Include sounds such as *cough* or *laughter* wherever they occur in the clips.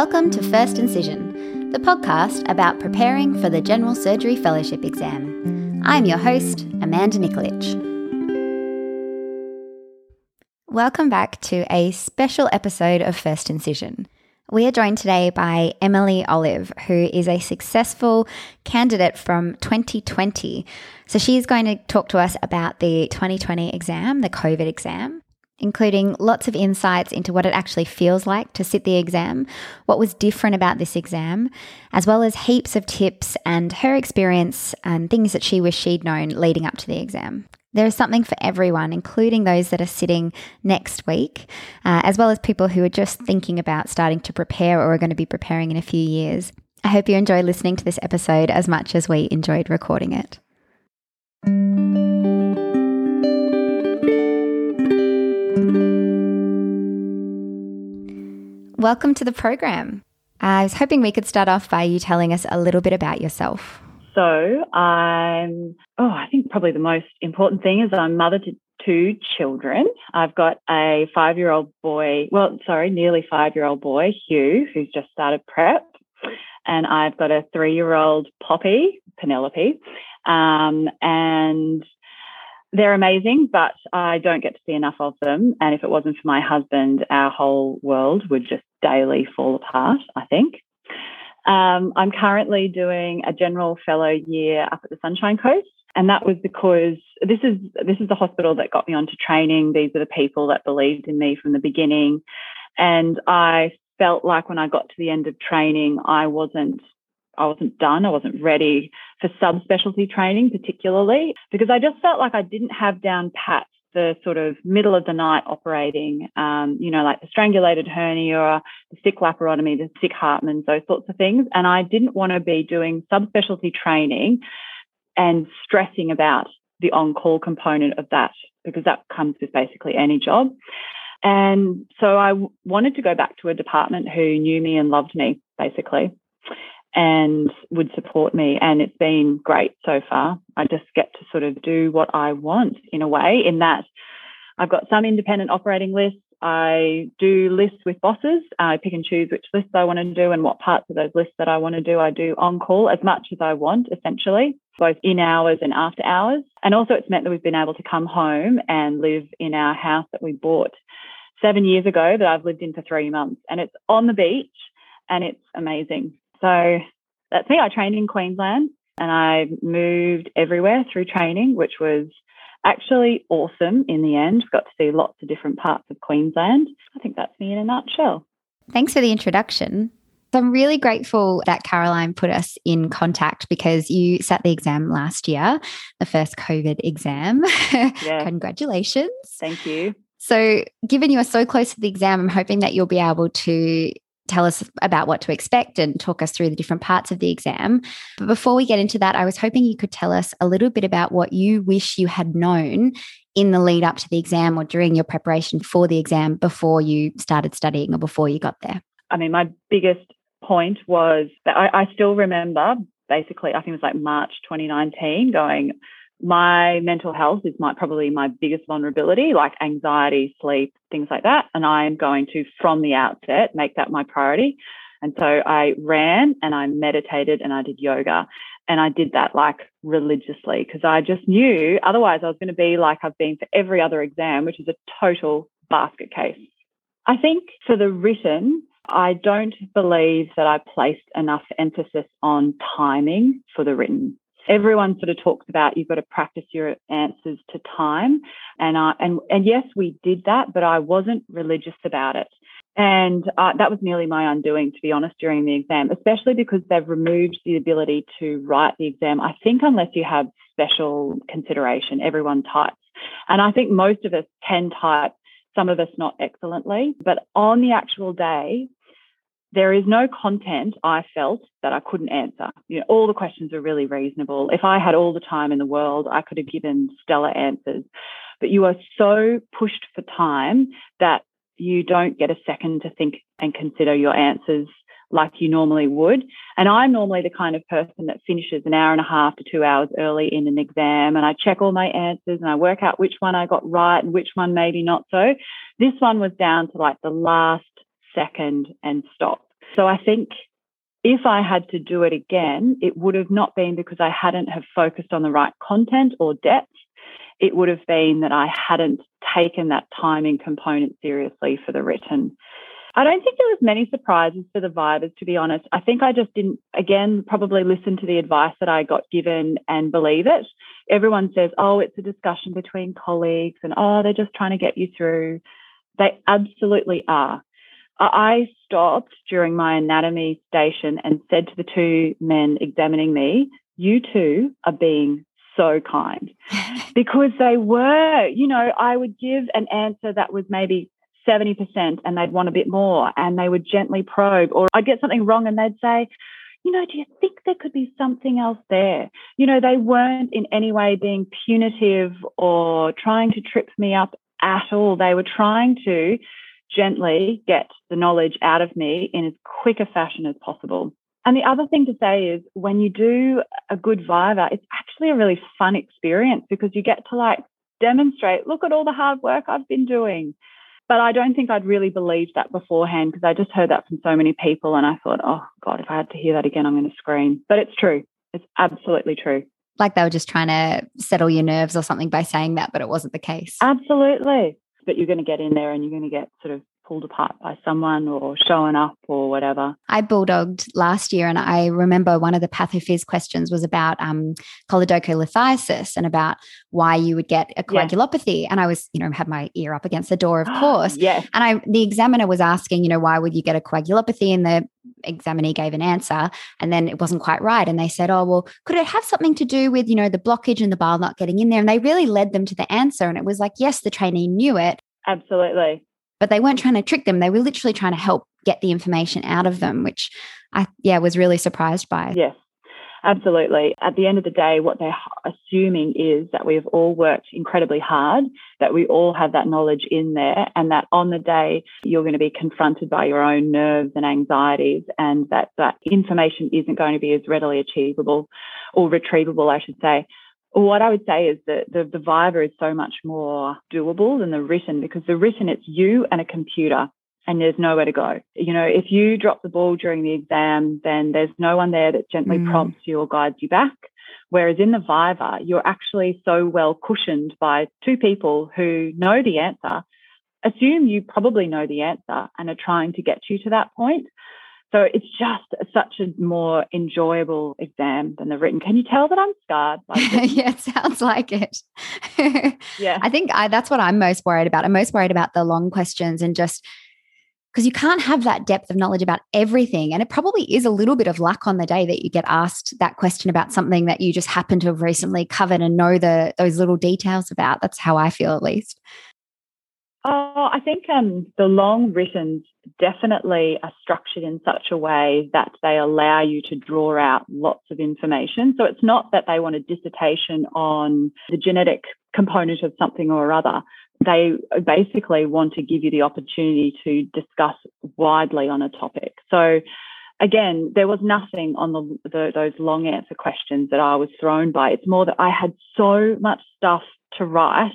Welcome to First Incision, the podcast about preparing for the General Surgery Fellowship exam. I'm your host, Amanda Nikolic. Welcome back to a special episode of First Incision. We are joined today by Emily Olive, who is a successful candidate from 2020. So she's going to talk to us about the 2020 exam, the COVID exam, including lots of insights into what it actually feels like to sit the exam, what was different about this exam, as well as heaps of tips and her experience and things that she wished she'd known leading up to the exam. There is something for everyone, including those that are sitting next week, uh, as well as people who are just thinking about starting to prepare or are going to be preparing in a few years. I hope you enjoy listening to this episode as much as we enjoyed recording it. Welcome to the program. I was hoping we could start off by you telling us a little bit about yourself. So, I'm, oh, I think probably the most important thing is I'm mother to two children. I've got a five year old boy, well, sorry, nearly five year old boy, Hugh, who's just started prep. And I've got a three year old Poppy, Penelope. Um, and they're amazing, but I don't get to see enough of them. And if it wasn't for my husband, our whole world would just daily fall apart, I think. Um, I'm currently doing a general fellow year up at the Sunshine Coast. And that was because this is this is the hospital that got me onto training. These are the people that believed in me from the beginning. And I felt like when I got to the end of training, I wasn't I wasn't done. I wasn't ready for subspecialty training, particularly because I just felt like I didn't have down pat the sort of middle of the night operating, um, you know, like the strangulated hernia or the sick laparotomy, the sick Hartmann's, those sorts of things. And I didn't want to be doing subspecialty training and stressing about the on call component of that because that comes with basically any job. And so I wanted to go back to a department who knew me and loved me, basically and would support me. And it's been great so far. I just get to sort of do what I want in a way, in that I've got some independent operating lists. I do lists with bosses. I pick and choose which lists I want to do and what parts of those lists that I want to do. I do on call as much as I want, essentially, both in hours and after hours. And also, it's meant that we've been able to come home and live in our house that we bought seven years ago that I've lived in for three months. And it's on the beach and it's amazing. So that's me. I trained in Queensland and I moved everywhere through training, which was actually awesome in the end. Got to see lots of different parts of Queensland. I think that's me in a nutshell. Thanks for the introduction. I'm really grateful that Caroline put us in contact because you sat the exam last year, the first COVID exam. *laughs* Yeah. Congratulations. Thank you. So, given you are so close to the exam, I'm hoping that you'll be able to tell us about what to expect and talk us through the different parts of the exam. But before we get into that, I was hoping you could tell us a little bit about what you wish you had known in the lead up to the exam or during your preparation for the exam before you started studying or before you got there. I mean, my biggest point was that I, I still remember basically, I think it was like March 2019 going, my mental health is my probably my biggest vulnerability, like anxiety, sleep, things like that. And I am going to, from the outset, make that my priority. And so I ran and I meditated and I did yoga. And I did that like religiously because I just knew otherwise I was going to be like I've been for every other exam, which is a total basket case. I think for the written, I don't believe that I placed enough emphasis on timing for the written everyone sort of talks about you've got to practice your answers to time. And, I, and, and yes, we did that, but I wasn't religious about it. And uh, that was nearly my undoing, to be honest, during the exam, especially because they've removed the ability to write the exam. I think unless you have special consideration, everyone types. And I think most of us can type, some of us not excellently. But on the actual day, there is no content I felt that I couldn't answer. You know, all the questions are really reasonable. If I had all the time in the world, I could have given stellar answers. But you are so pushed for time that you don't get a second to think and consider your answers like you normally would. And I'm normally the kind of person that finishes an hour and a half to two hours early in an exam and I check all my answers and I work out which one I got right and which one maybe not so. This one was down to like the last second and stop. So I think if I had to do it again, it would have not been because I hadn't have focused on the right content or depth. It would have been that I hadn't taken that timing component seriously for the written. I don't think there was many surprises for the Vivas, to be honest. I think I just didn't, again, probably listen to the advice that I got given and believe it. Everyone says, oh, it's a discussion between colleagues and, oh, they're just trying to get you through. They absolutely are. I stopped during my anatomy station and said to the two men examining me, You two are being so kind *laughs* because they were, you know, I would give an answer that was maybe 70% and they'd want a bit more and they would gently probe, or I'd get something wrong and they'd say, you know, do you think there could be something else there? You know, they weren't in any way being punitive or trying to trip me up at all. They were trying to gently get the knowledge out of me in as quick a fashion as possible. And the other thing to say is when you do a good Viva, it's actually a really fun experience because you get to like demonstrate, look at all the hard work I've been doing. But I don't think I'd really believed that beforehand because I just heard that from so many people. And I thought, oh God, if I had to hear that again, I'm going to scream. But it's true. It's absolutely true. Like they were just trying to settle your nerves or something by saying that, but it wasn't the case. Absolutely but you're going to get in there and you're going to get sort of pulled apart by someone or showing up or whatever. I bulldogged last year, and I remember one of the pathophys questions was about um, choledocholithiasis and about why you would get a coagulopathy. Yeah. And I was, you know, had my ear up against the door, of *gasps* course. yes. And I, the examiner was asking, you know, why would you get a coagulopathy? And the examinee gave an answer, and then it wasn't quite right. And they said, oh, well, could it have something to do with, you know, the blockage and the bile not getting in there? And they really led them to the answer. And it was like, yes, the trainee knew it. Absolutely but they weren't trying to trick them. They were literally trying to help get the information out of them, which I, yeah, was really surprised by. Yes, absolutely. At the end of the day, what they're assuming is that we've all worked incredibly hard, that we all have that knowledge in there, and that on the day you're going to be confronted by your own nerves and anxieties, and that that information isn't going to be as readily achievable or retrievable, I should say, what I would say is that the, the Viva is so much more doable than the written because the written, it's you and a computer and there's nowhere to go. You know, if you drop the ball during the exam, then there's no one there that gently mm. prompts you or guides you back. Whereas in the Viva, you're actually so well cushioned by two people who know the answer, assume you probably know the answer and are trying to get you to that point. So it's just such a more enjoyable exam than the written. Can you tell that I'm scarred? *laughs* yeah, it sounds like it. *laughs* yeah. I think I, that's what I'm most worried about. I'm most worried about the long questions and just because you can't have that depth of knowledge about everything. And it probably is a little bit of luck on the day that you get asked that question about something that you just happen to have recently covered and know the those little details about. That's how I feel at least. Oh, I think um, the long written definitely are structured in such a way that they allow you to draw out lots of information. So it's not that they want a dissertation on the genetic component of something or other. They basically want to give you the opportunity to discuss widely on a topic. So again, there was nothing on the, the, those long answer questions that I was thrown by. It's more that I had so much stuff to write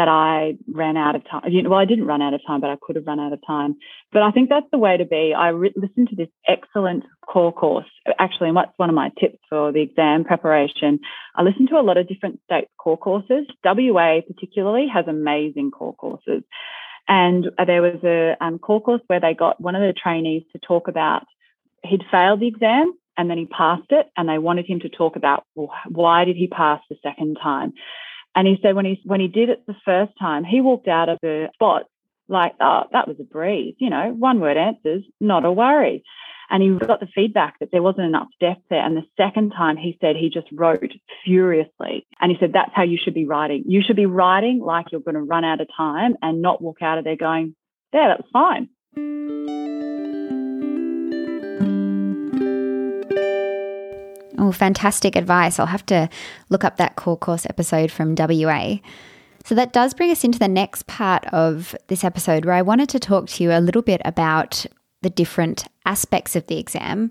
that I ran out of time. Well, I didn't run out of time, but I could have run out of time. But I think that's the way to be. I re- listened to this excellent core course. Actually, and what's one of my tips for the exam preparation? I listened to a lot of different state core courses. WA particularly has amazing core courses. And there was a um, core course where they got one of the trainees to talk about he'd failed the exam and then he passed it, and they wanted him to talk about well, why did he pass the second time. And he said when he when he did it the first time, he walked out of the spot like, oh, that was a breeze, you know, one word answers, not a worry. And he got the feedback that there wasn't enough depth there. And the second time he said he just wrote furiously. And he said, that's how you should be writing. You should be writing like you're going to run out of time and not walk out of there going, there, that was fine. Oh, fantastic advice. I'll have to look up that core course episode from WA. So that does bring us into the next part of this episode where I wanted to talk to you a little bit about the different aspects of the exam,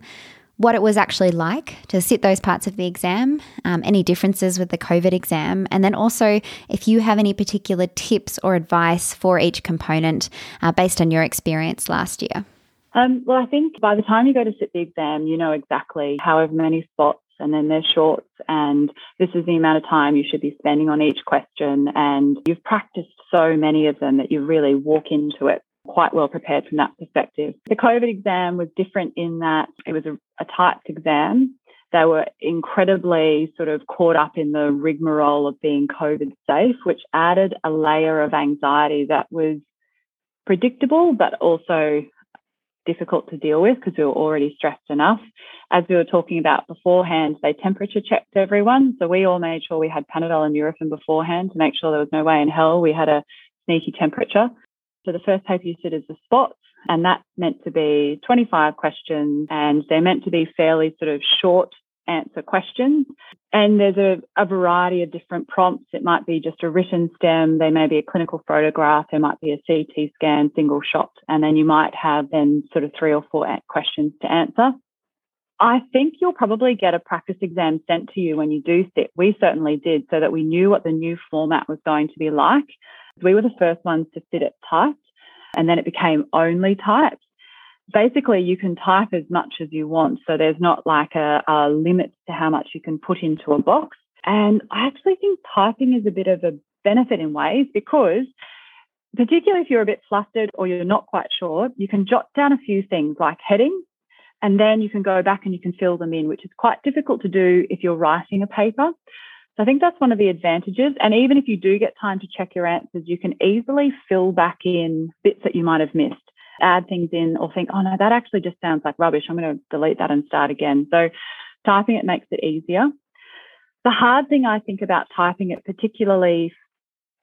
what it was actually like to sit those parts of the exam, um, any differences with the COVID exam, and then also if you have any particular tips or advice for each component uh, based on your experience last year. Um, well, I think by the time you go to sit the exam, you know exactly however many spots and then there's shorts and this is the amount of time you should be spending on each question and you've practiced so many of them that you really walk into it quite well prepared from that perspective. The COVID exam was different in that it was a, a typed exam. They were incredibly sort of caught up in the rigmarole of being COVID safe, which added a layer of anxiety that was predictable, but also difficult to deal with because we were already stressed enough. As we were talking about beforehand, they temperature checked everyone. So we all made sure we had Panadol and Nurofen beforehand to make sure there was no way in hell we had a sneaky temperature. So the first paper you sit is the spots, and that's meant to be 25 questions, and they're meant to be fairly sort of short answer questions. And there's a, a, variety of different prompts. It might be just a written stem, there may be a clinical photograph, there might be a CT scan, single shot, and then you might have then sort of three or four questions to answer. I think you'll probably get a practice exam sent to you when you do sit. We certainly did, so that we knew what the new format was going to be like. We were the first ones to sit it typed, and then it became only typed basically you can type as much as you want. So there's not like a, a, limit to how much you can put into a box. And I actually think typing is a bit of a benefit in ways because particularly if you're a bit flustered or you're not quite sure, you can jot down a few things like headings and then you can go back and you can fill them in, which is quite difficult to do if you're writing a paper. So I think that's one of the advantages. And even if you do get time to check your answers, you can easily fill back in bits that you might have missed add things in or think, oh no, that actually just sounds like rubbish. I'm going to delete that and start again. So typing it makes it easier. The hard thing I think about typing it, particularly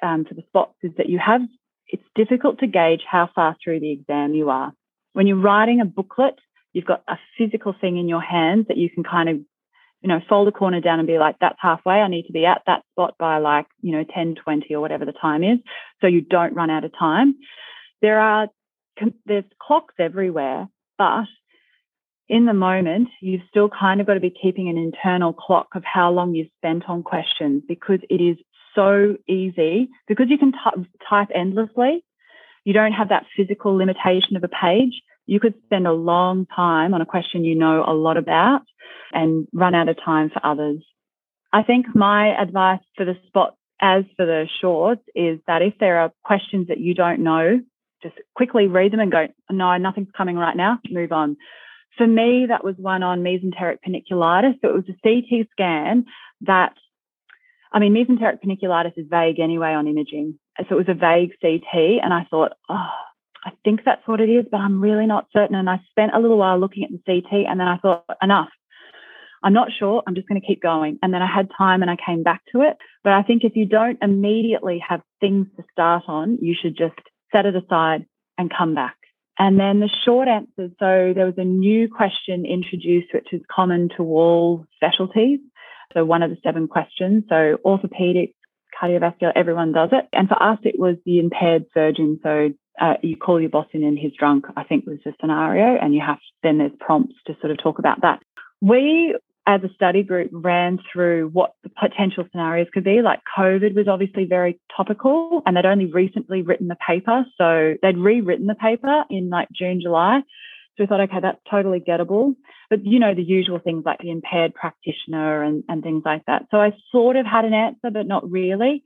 um, for the spots, is that you have, it's difficult to gauge how far through the exam you are. When you're writing a booklet, you've got a physical thing in your hands that you can kind of you know, fold a corner down and be like, that's halfway. I need to be at that spot by like, you know, 10, 20 or whatever the time is. So you don't run out of time. There are there's clocks everywhere, but in the moment, you've still kind of got to be keeping an internal clock of how long you've spent on questions because it is so easy because you can type endlessly. You don't have that physical limitation of a page. You could spend a long time on a question you know a lot about and run out of time for others. I think my advice for the spot as for the shorts is that if there are questions that you don't know just quickly read them and go, no, nothing's coming right now, move on. For me, that was one on mesenteric panniculitis. So it was a CT scan that, I mean, mesenteric panniculitis is vague anyway on imaging. So it was a vague CT. And I thought, oh, I think that's what it is, but I'm really not certain. And I spent a little while looking at the CT and then I thought, enough. I'm not sure. I'm just going to keep going. And then I had time and I came back to it. But I think if you don't immediately have things to start on, you should just set it aside and come back. And then the short answers. So there was a new question introduced, which is common to all specialties. So one of the seven questions. So orthopedics, cardiovascular, everyone does it. And for us, it was the impaired surgeon. So uh, you call your boss in and he's drunk, I think was the scenario. And you have, then there's prompts to sort of talk about that. We as a study group ran through what the potential scenarios could be. Like COVID was obviously very topical and they'd only recently written the paper. So they'd rewritten the paper in like June, July. So we thought, okay, that's totally gettable. But you know, the usual things like the impaired practitioner and, and things like that. So I sort of had an answer, but not really.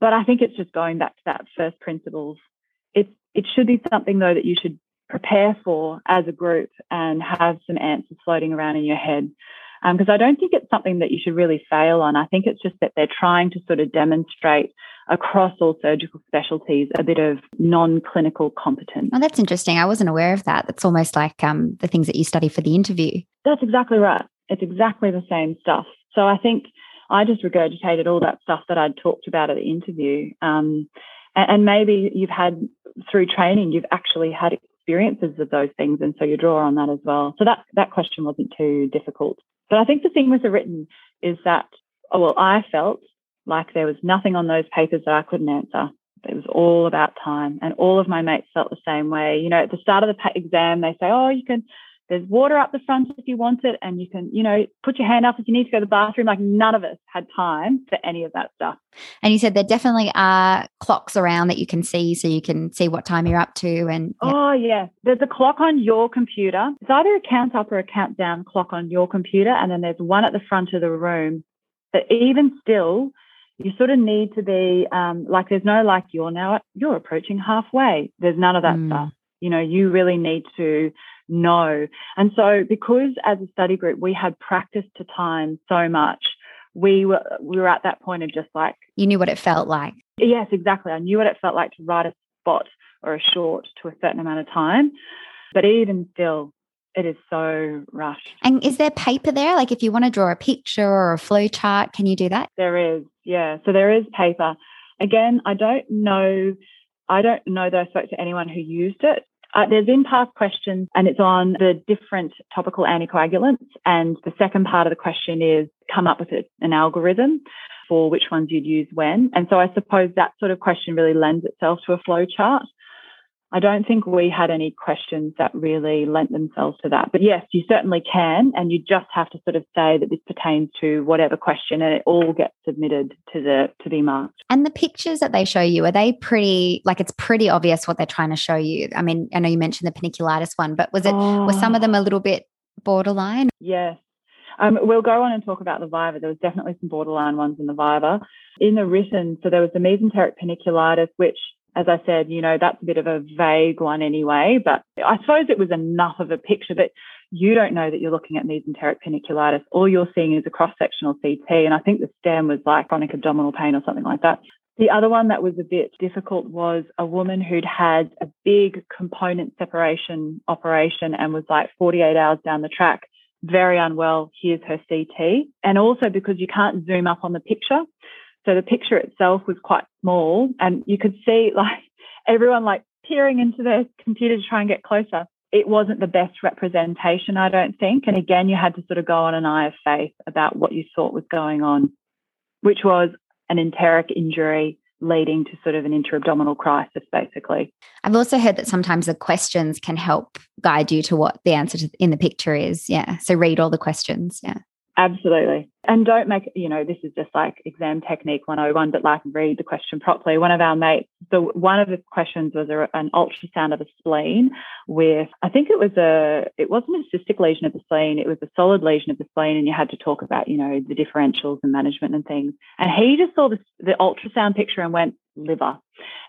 But I think it's just going back to that first principles. It's it should be something though that you should prepare for as a group and have some answers floating around in your head because um, I don't think it's something that you should really fail on. I think it's just that they're trying to sort of demonstrate across all surgical specialties a bit of non-clinical competence. Oh, that's interesting. I wasn't aware of that. That's almost like um, the things that you study for the interview. That's exactly right. It's exactly the same stuff. So I think I just regurgitated all that stuff that I'd talked about at the interview. Um, and, and maybe you've had through training, you've actually had experiences of those things, and so you draw on that as well. So that that question wasn't too difficult. But I think the thing with the written is that, oh, well, I felt like there was nothing on those papers that I couldn't answer. It was all about time. And all of my mates felt the same way. You know, at the start of the exam, they say, oh, you can, there's water up the front if you want it, and you can, you know, put your hand up if you need to go to the bathroom. Like none of us had time for any of that stuff. And you said there definitely are clocks around that you can see, so you can see what time you're up to. And yeah. oh yeah, there's a clock on your computer. It's either a count up or a countdown clock on your computer, and then there's one at the front of the room. But even still, you sort of need to be um, like there's no like you're now you're approaching halfway. There's none of that mm. stuff. You know, you really need to know. And so because as a study group we had practiced to time so much, we were we were at that point of just like you knew what it felt like. Yes, exactly. I knew what it felt like to write a spot or a short to a certain amount of time. But even still, it is so rushed. And is there paper there? Like if you want to draw a picture or a flow chart, can you do that? There is, yeah. So there is paper. Again, I don't know. I don't know that I spoke to anyone who used it. Uh, there's in past questions and it's on the different topical anticoagulants. And the second part of the question is come up with an algorithm for which ones you'd use when. And so I suppose that sort of question really lends itself to a flow chart. I don't think we had any questions that really lent themselves to that. But yes, you certainly can. And you just have to sort of say that this pertains to whatever question and it all gets submitted to the to be marked. And the pictures that they show you, are they pretty like it's pretty obvious what they're trying to show you? I mean, I know you mentioned the panniculitis one, but was it oh. were some of them a little bit borderline? Yes. Um, we'll go on and talk about the Viva. There was definitely some borderline ones in the Viva. In the written, so there was the mesenteric panniculitis, which as I said, you know, that's a bit of a vague one anyway, but I suppose it was enough of a picture that you don't know that you're looking at mesenteric panniculitis. All you're seeing is a cross sectional CT. And I think the stem was like chronic abdominal pain or something like that. The other one that was a bit difficult was a woman who'd had a big component separation operation and was like 48 hours down the track, very unwell. Here's her CT. And also because you can't zoom up on the picture. So the picture itself was quite small and you could see *laughs* like everyone like peering into their computer to try and get closer. It wasn't the best representation, I don't think. And again, you had to sort of go on an eye of faith about what you thought was going on, which was an enteric injury leading to sort of an intra-abdominal crisis, basically. I've also heard that sometimes the questions can help guide you to what the answer to, in the picture is. Yeah. So read all the questions. Yeah. Absolutely. And don't make, you know, this is just like exam technique 101, but like read the question properly. One of our mates, the one of the questions was a, an ultrasound of the spleen with, I think it was a, it wasn't a cystic lesion of the spleen, it was a solid lesion of the spleen. And you had to talk about, you know, the differentials and management and things. And he just saw the, the ultrasound picture and went, liver.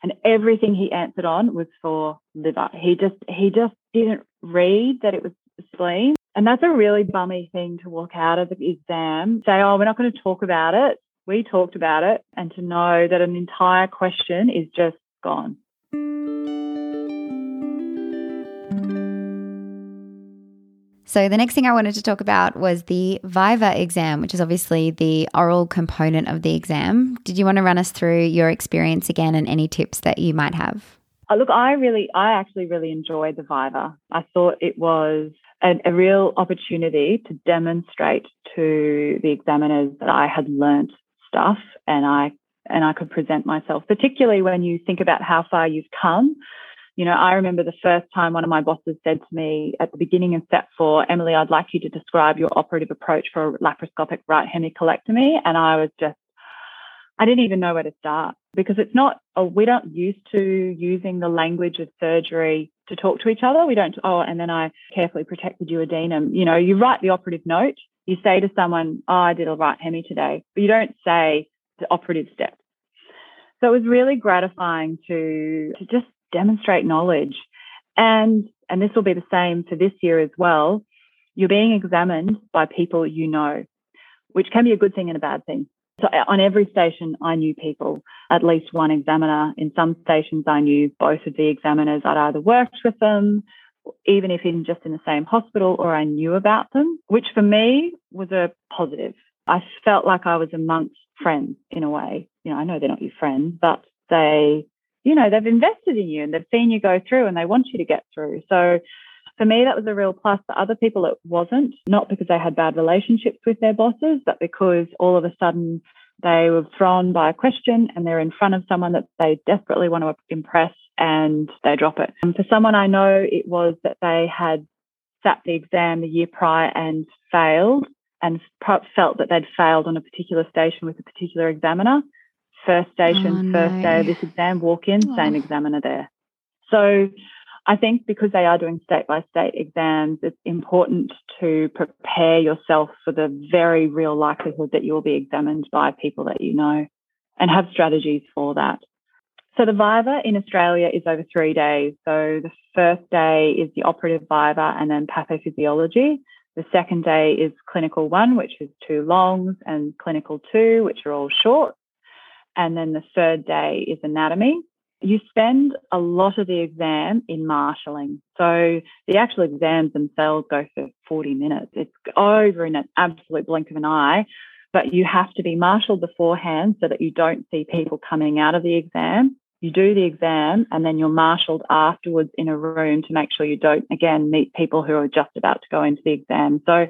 And everything he answered on was for liver. He just, he just didn't read that it was spleen. And that's a really bummy thing to walk out of the exam, say, oh, we're not going to talk about it. We talked about it. And to know that an entire question is just gone. So, the next thing I wanted to talk about was the Viva exam, which is obviously the oral component of the exam. Did you want to run us through your experience again and any tips that you might have? Uh, look, I really, I actually really enjoyed the Viva. I thought it was a, a real opportunity to demonstrate to the examiners that I had learnt stuff and I and I could present myself, particularly when you think about how far you've come. You know, I remember the first time one of my bosses said to me at the beginning of step four, Emily, I'd like you to describe your operative approach for a laparoscopic right hemicolectomy. And I was just I didn't even know where to start because it's not, oh, we don't used to using the language of surgery to talk to each other. We don't, oh, and then I carefully protect the duodenum. You know, you write the operative note, you say to someone, oh, I did a right hemi today, but you don't say the operative steps. So it was really gratifying to, to just demonstrate knowledge. And, and this will be the same for this year as well. You're being examined by people you know, which can be a good thing and a bad thing. So uh, on every station, I knew people, at least one examiner. In some stations, I knew both of the examiners. I'd either worked with them, even if in just in the same hospital, or I knew about them, which for me was a positive. I felt like I was amongst friends in a way. You know, I know they're not your friends, but they, you know, they've invested in you and they've seen you go through and they want you to get through. So for me, that was a real plus. For other people, it wasn't, not because they had bad relationships with their bosses, but because all of a sudden they were thrown by a question and they're in front of someone that they desperately want to impress and they drop it. And for someone I know, it was that they had sat the exam the year prior and failed and felt that they'd failed on a particular station with a particular examiner. First station, oh, first day of this exam, walk in, oh. same examiner there. So I think because they are doing state by state exams, it's important to prepare yourself for the very real likelihood that you'll be examined by people that you know and have strategies for that. So the Viva in Australia is over three days. So the first day is the operative Viva and then pathophysiology. The second day is clinical one, which is two longs, and clinical two, which are all short. And then the third day is anatomy. You spend a lot of the exam in marshalling. So the actual exams themselves go for 40 minutes. It's over in an absolute blink of an eye, but you have to be marshaled beforehand so that you don't see people coming out of the exam you do the exam and then you're marshaled afterwards in a room to make sure you don't again meet people who are just about to go into the exam so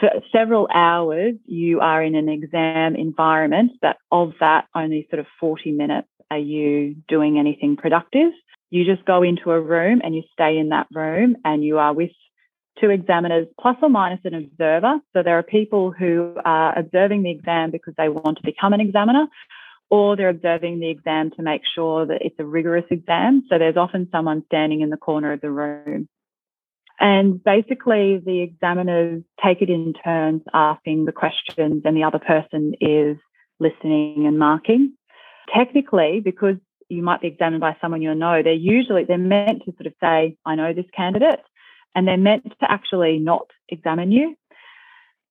for several hours you are in an exam environment that of that only sort of 40 minutes are you doing anything productive you just go into a room and you stay in that room and you are with two examiners plus or minus an observer so there are people who are observing the exam because they want to become an examiner or they're observing the exam to make sure that it's a rigorous exam. So there's often someone standing in the corner of the room. And basically, the examiners take it in turns asking the questions, and the other person is listening and marking. Technically, because you might be examined by someone you know, they're usually they're meant to sort of say, "I know this candidate," and they're meant to actually not examine you.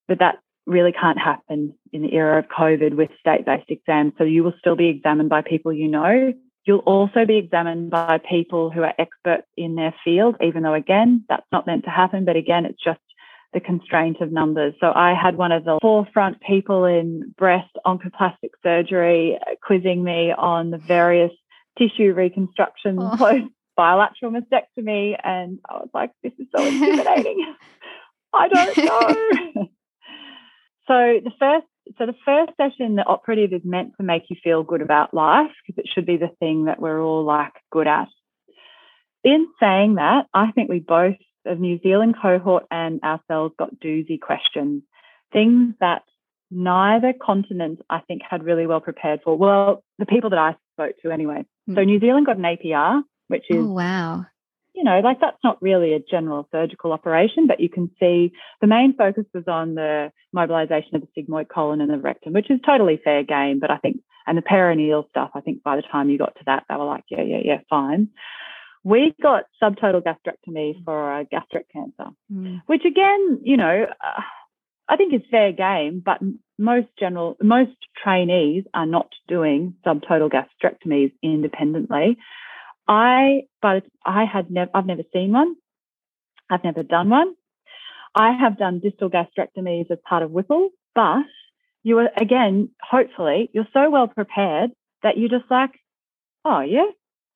But that really can't happen in the era of COVID with state based exams. So you will still be examined by people you know. You'll also be examined by people who are experts in their field, even though, again, that's not meant to happen. But again, it's just the constraint of numbers. So I had one of the forefront people in breast oncoplastic surgery quizzing me on the various tissue reconstructions oh. *laughs* post bilateral mastectomy. And I was like, this is so *laughs* intimidating. I don't know. *laughs* So the first so the first session, the operative is meant to make you feel good about life because it should be the thing that we're all like good at. In saying that, I think we both, the New Zealand cohort and ourselves, got doozy questions, things that neither continent, I think, had really well prepared for. Well, the people that I spoke to anyway. Mm. So New Zealand got an APR, which is oh, wow you know, like that's not really a general surgical operation, but you can see the main focus was on the mobilization of the sigmoid colon and the rectum, which is totally fair game. But I think, and the perineal stuff, I think by the time you got to that, they were like, yeah, yeah, yeah, fine. We got subtotal gastrectomy for a gastric cancer, mm. which again, you know, uh, I think is fair game, but most general, most trainees are not doing subtotal gastrectomies independently. I, but I had never, I've never seen one. I've never done one. I have done distal gastrectomies as part of Whipple, but you are again, hopefully, you're so well prepared that you're just like, oh yeah.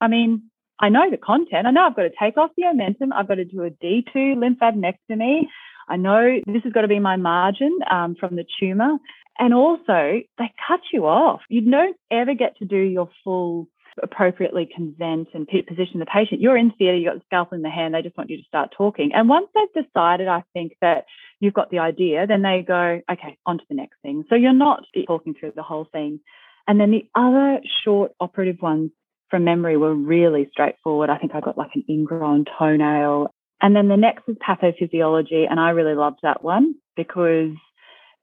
I mean, I know the content. I know I've got to take off the omentum. I've got to do a D2 lymphadenectomy. I know this has got to be my margin um, from the tumor. And also, they cut you off. You don't ever get to do your full appropriately consent and position the patient. You're in theatre, you've got the scalpel in the hand, they just want you to start talking. And once they've decided, I think, that you've got the idea, then they go, okay, on to the next thing. So you're not talking through the whole thing. And then the other short operative ones from memory were really straightforward. I think I got like an ingrown toenail. And then the next is pathophysiology. And I really loved that one because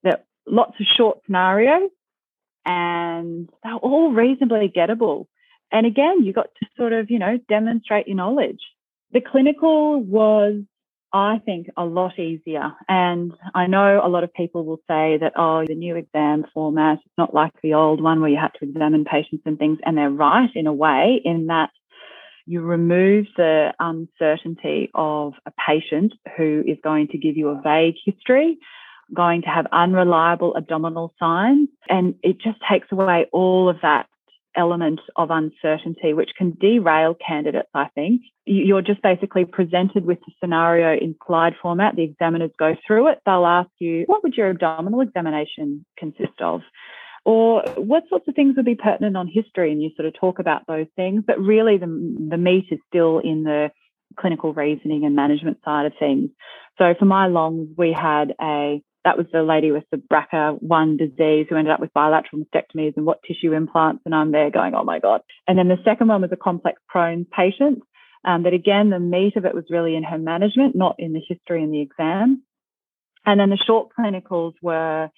there lots of short scenarios and they're all reasonably gettable. And again, you got to sort of, you know, demonstrate your knowledge. The clinical was, I think, a lot easier. And I know a lot of people will say that, oh, the new exam format is not like the old one where you had to examine patients and things. And they're right in a way, in that you remove the uncertainty of a patient who is going to give you a vague history going to have unreliable abdominal signs. And it just takes away all of that element of uncertainty, which can derail candidates, I think. You're just basically presented with the scenario in slide format. The examiners go through it. They'll ask you, what would your abdominal examination consist of? Or what sorts of things would be pertinent on history? And you sort of talk about those things. But really, the, the meat is still in the clinical reasoning and management side of things. So for my lungs, we had a that was the lady with the BRCA1 disease who ended up with bilateral mastectomies and what tissue implants. And I'm there going, oh my God. And then the second one was a complex Crohn's patient. Um, but again, the meat of it was really in her management, not in the history and the exam. And then the short clinicals were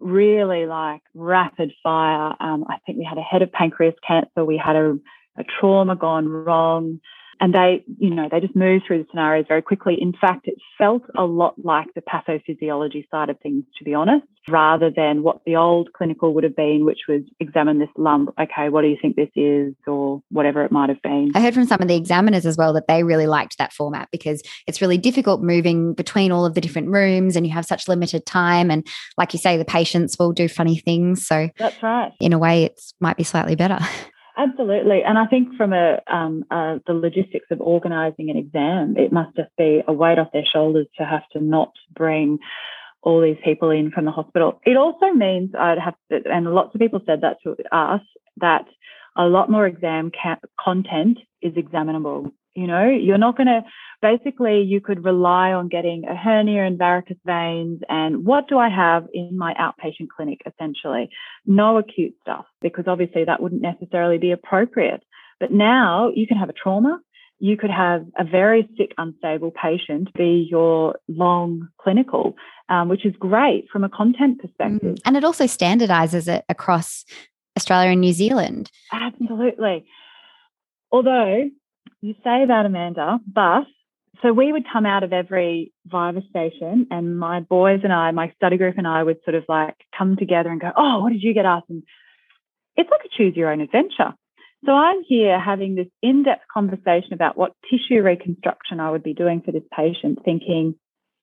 really like rapid fire. Um, I think we had a head of pancreas cancer, we had a, a trauma gone wrong, and they, you know, they just move through the scenarios very quickly. In fact, it felt a lot like the pathophysiology side of things, to be honest, rather than what the old clinical would have been, which was examine this lump. Okay, what do you think this is, or whatever it might have been. I heard from some of the examiners as well that they really liked that format because it's really difficult moving between all of the different rooms and you have such limited time. And like you say, the patients will do funny things. So that's right. In a way, it might be slightly better. *laughs* Absolutely. And I think from a, um, uh, the logistics of organising an exam, it must just be a weight off their shoulders to have to not bring all these people in from the hospital. It also means I'd have to, and lots of people said that to us, that a lot more exam ca- content is examinable. You know, you're not going to, basically, you could rely on getting a hernia and varicose veins. And what do I have in my outpatient clinic, essentially? No acute stuff, because obviously that wouldn't necessarily be appropriate. But now you can have a trauma. You could have a very sick, unstable patient be your long clinical, um, which is great from a content perspective. Mm. And it also standardizes it across Australia and New Zealand. Absolutely. Although you say that, Amanda, but so we would come out of every Viva station, and my boys and I, my study group and I, would sort of like come together and go, "Oh, what did you get us?" And it's like a choose your own adventure. So I'm here having this in-depth conversation about what tissue reconstruction I would be doing for this patient, thinking,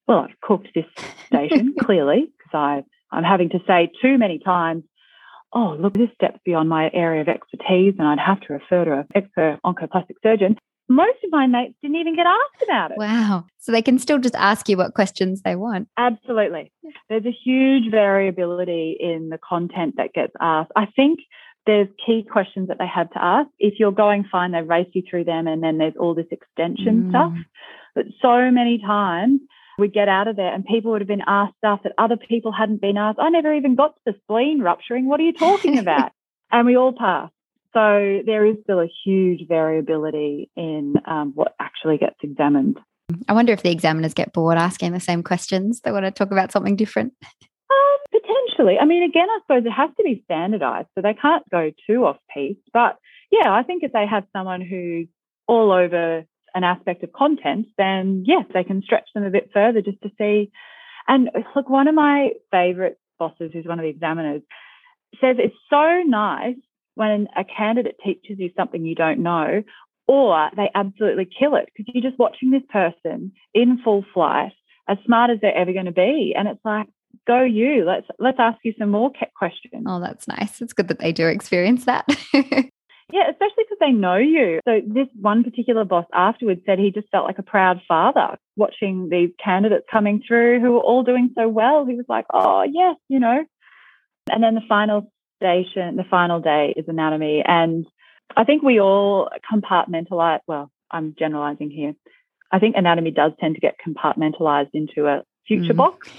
"Well, I've cooked this *laughs* station clearly because I I'm having to say too many times." Oh, look, this step's beyond my area of expertise, and I'd have to refer to an expert oncoplastic surgeon most of my mates didn't even get asked about it. Wow. So they can still just ask you what questions they want. Absolutely. There's a huge variability in the content that gets asked. I think there's key questions that they have to ask. If you're going fine, they race you through them, and then there's all this extension mm. stuff. But so many times we get out of there and people would have been asked stuff that other people hadn't been asked. I never even got to the spleen rupturing. What are you talking *laughs* about? and we all pass. So there is still a huge variability in um, what actually gets examined. I wonder if the examiners get bored asking the same questions. They want to talk about something different. Um, potentially. I mean, again, I suppose it has to be standardized, so they can't go too off piece. But yeah, I think if they have someone who's all over an aspect of content, then yes, they can stretch them a bit further just to see. And look, one of my favorite bosses, who's one of the examiners, says it's so nice when a candidate teaches you something you don't know, or they absolutely kill it because you're just watching this person in full flight, as smart as they're ever going to be. And it's like, go you. Let's let's ask you some more questions. Oh, that's nice. It's good that they do experience that. *laughs* yeah, especially because they know you. So this one particular boss afterwards said he just felt like a proud father watching these candidates coming through who were all doing so well. He was like, oh yes, you know. And then the final station, the final day is anatomy. And I think we all compartmentalize, well, I'm generalizing here. I think anatomy does tend to get compartmentalized into a future mm. box.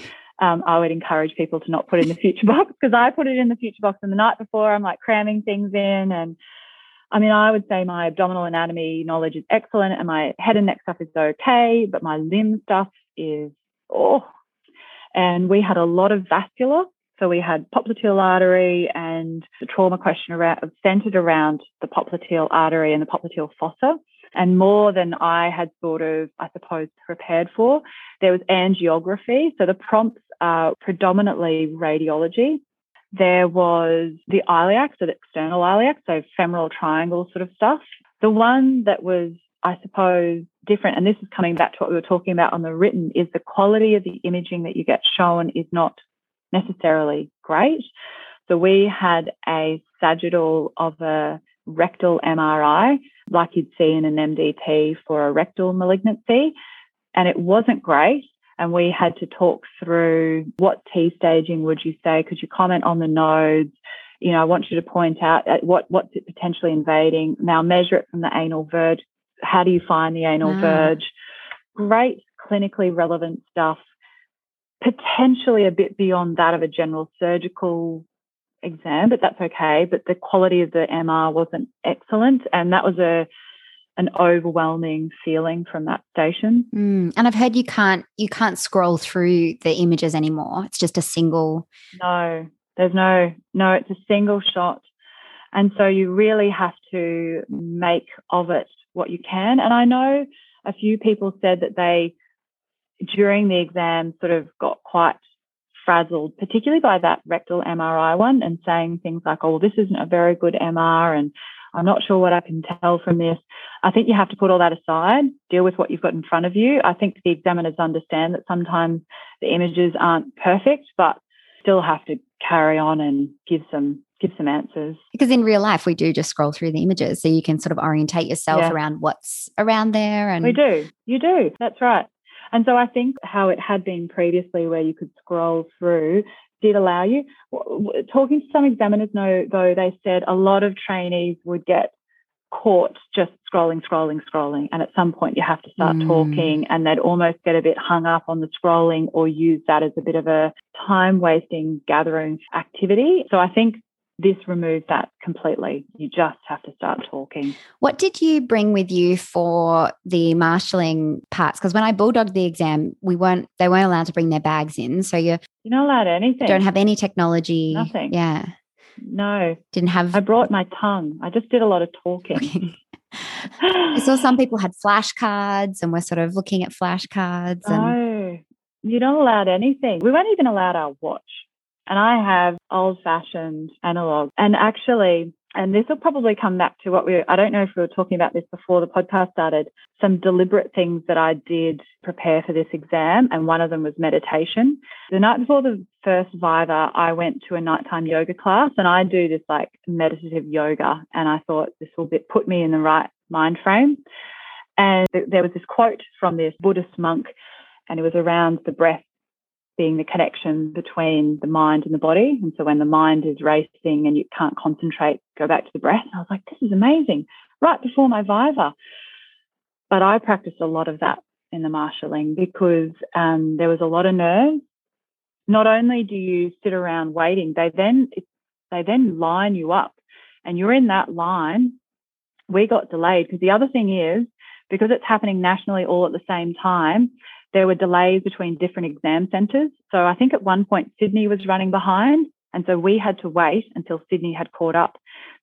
Um, I would encourage people to not put it in the future *laughs* box because I put it in the future box and the night before I'm like cramming things in. And I mean, I would say my abdominal anatomy knowledge is excellent and my head and neck stuff is okay, but my limb stuff is, oh. And we had a lot of vascular so we had popliteal artery and the trauma question around, centered around the popliteal artery and the popliteal fossa. And more than I had sort of, I suppose, prepared for. There was angiography. So the prompts are predominantly radiology. There was the iliac, so the external iliac, so femoral triangle sort of stuff. The one that was, I suppose, different, and this is coming back to what we were talking about on the written, is the quality of the imaging that you get shown is not necessarily great. So we had a sagittal of a rectal MRI, like you'd see in an MDT for a rectal malignancy, and it wasn't great. And we had to talk through what T staging would you say? Could you comment on the nodes? You know, I want you to point out what what's it potentially invading. Now measure it from the anal verge. How do you find the anal mm. verge? Great clinically relevant stuff, potentially a bit beyond that of a general surgical exam, but that's okay. But the quality of the MR wasn't excellent. And that was a an overwhelming feeling from that station. Mm. And I've heard you can't you can't scroll through the images anymore. It's just a single. No, there's no no. It's a single shot, and so you really have to make of it what you can. And I know a few people said that they during the exam sort of got quite frazzled, particularly by that rectal MRI one, and saying things like, "Oh, well, this isn't a very good MR," and I'm not sure what I can tell from this. I think you have to put all that aside, deal with what you've got in front of you. I think the examiners understand that sometimes the images aren't perfect, but still have to carry on and give some give some answers. Because in real life we do just scroll through the images so you can sort of orientate yourself yeah. around what's around there and We do. You do. That's right. And so I think how it had been previously where you could scroll through did allow you. Talking to some examiners, no, though, they said a lot of trainees would get caught just scrolling, scrolling, scrolling. And at some point, you have to start mm. talking, and they'd almost get a bit hung up on the scrolling or use that as a bit of a time wasting gathering activity. So I think this removes that completely. You just have to start talking. What did you bring with you for the marshalling parts? Because when I bulldogged the exam, we weren't they weren't allowed to bring their bags in. So you're you're not allowed anything. Don't have any technology. Nothing. Yeah. No. Didn't have I brought my tongue. I just did a lot of talking. *laughs* I saw some people had flashcards and we're sort of looking at flashcards. And... No, you're not allowed anything. We weren't even allowed our watch. And I have old fashioned analog. And actually, and this will probably come back to what we, I don't know if we were talking about this before the podcast started, some deliberate things that I did prepare for this exam. And one of them was meditation. The night before the first Viva, I went to a nighttime yoga class and I do this like meditative yoga. And I thought this will put me in the right mind frame. And there was this quote from this Buddhist monk, and it was around the breath being the connection between the mind and the body. And so when the mind is racing and you can't concentrate, go back to the breath. And I was like, this is amazing. Right before my Viva. But I practiced a lot of that in the marshalling because um, there was a lot of nerves. Not only do you sit around waiting, they then they then line you up, and you're in that line. We got delayed because the other thing is because it's happening nationally all at the same time there were delays between different exam centres. So I think at one point Sydney was running behind. And so we had to wait until Sydney had caught up.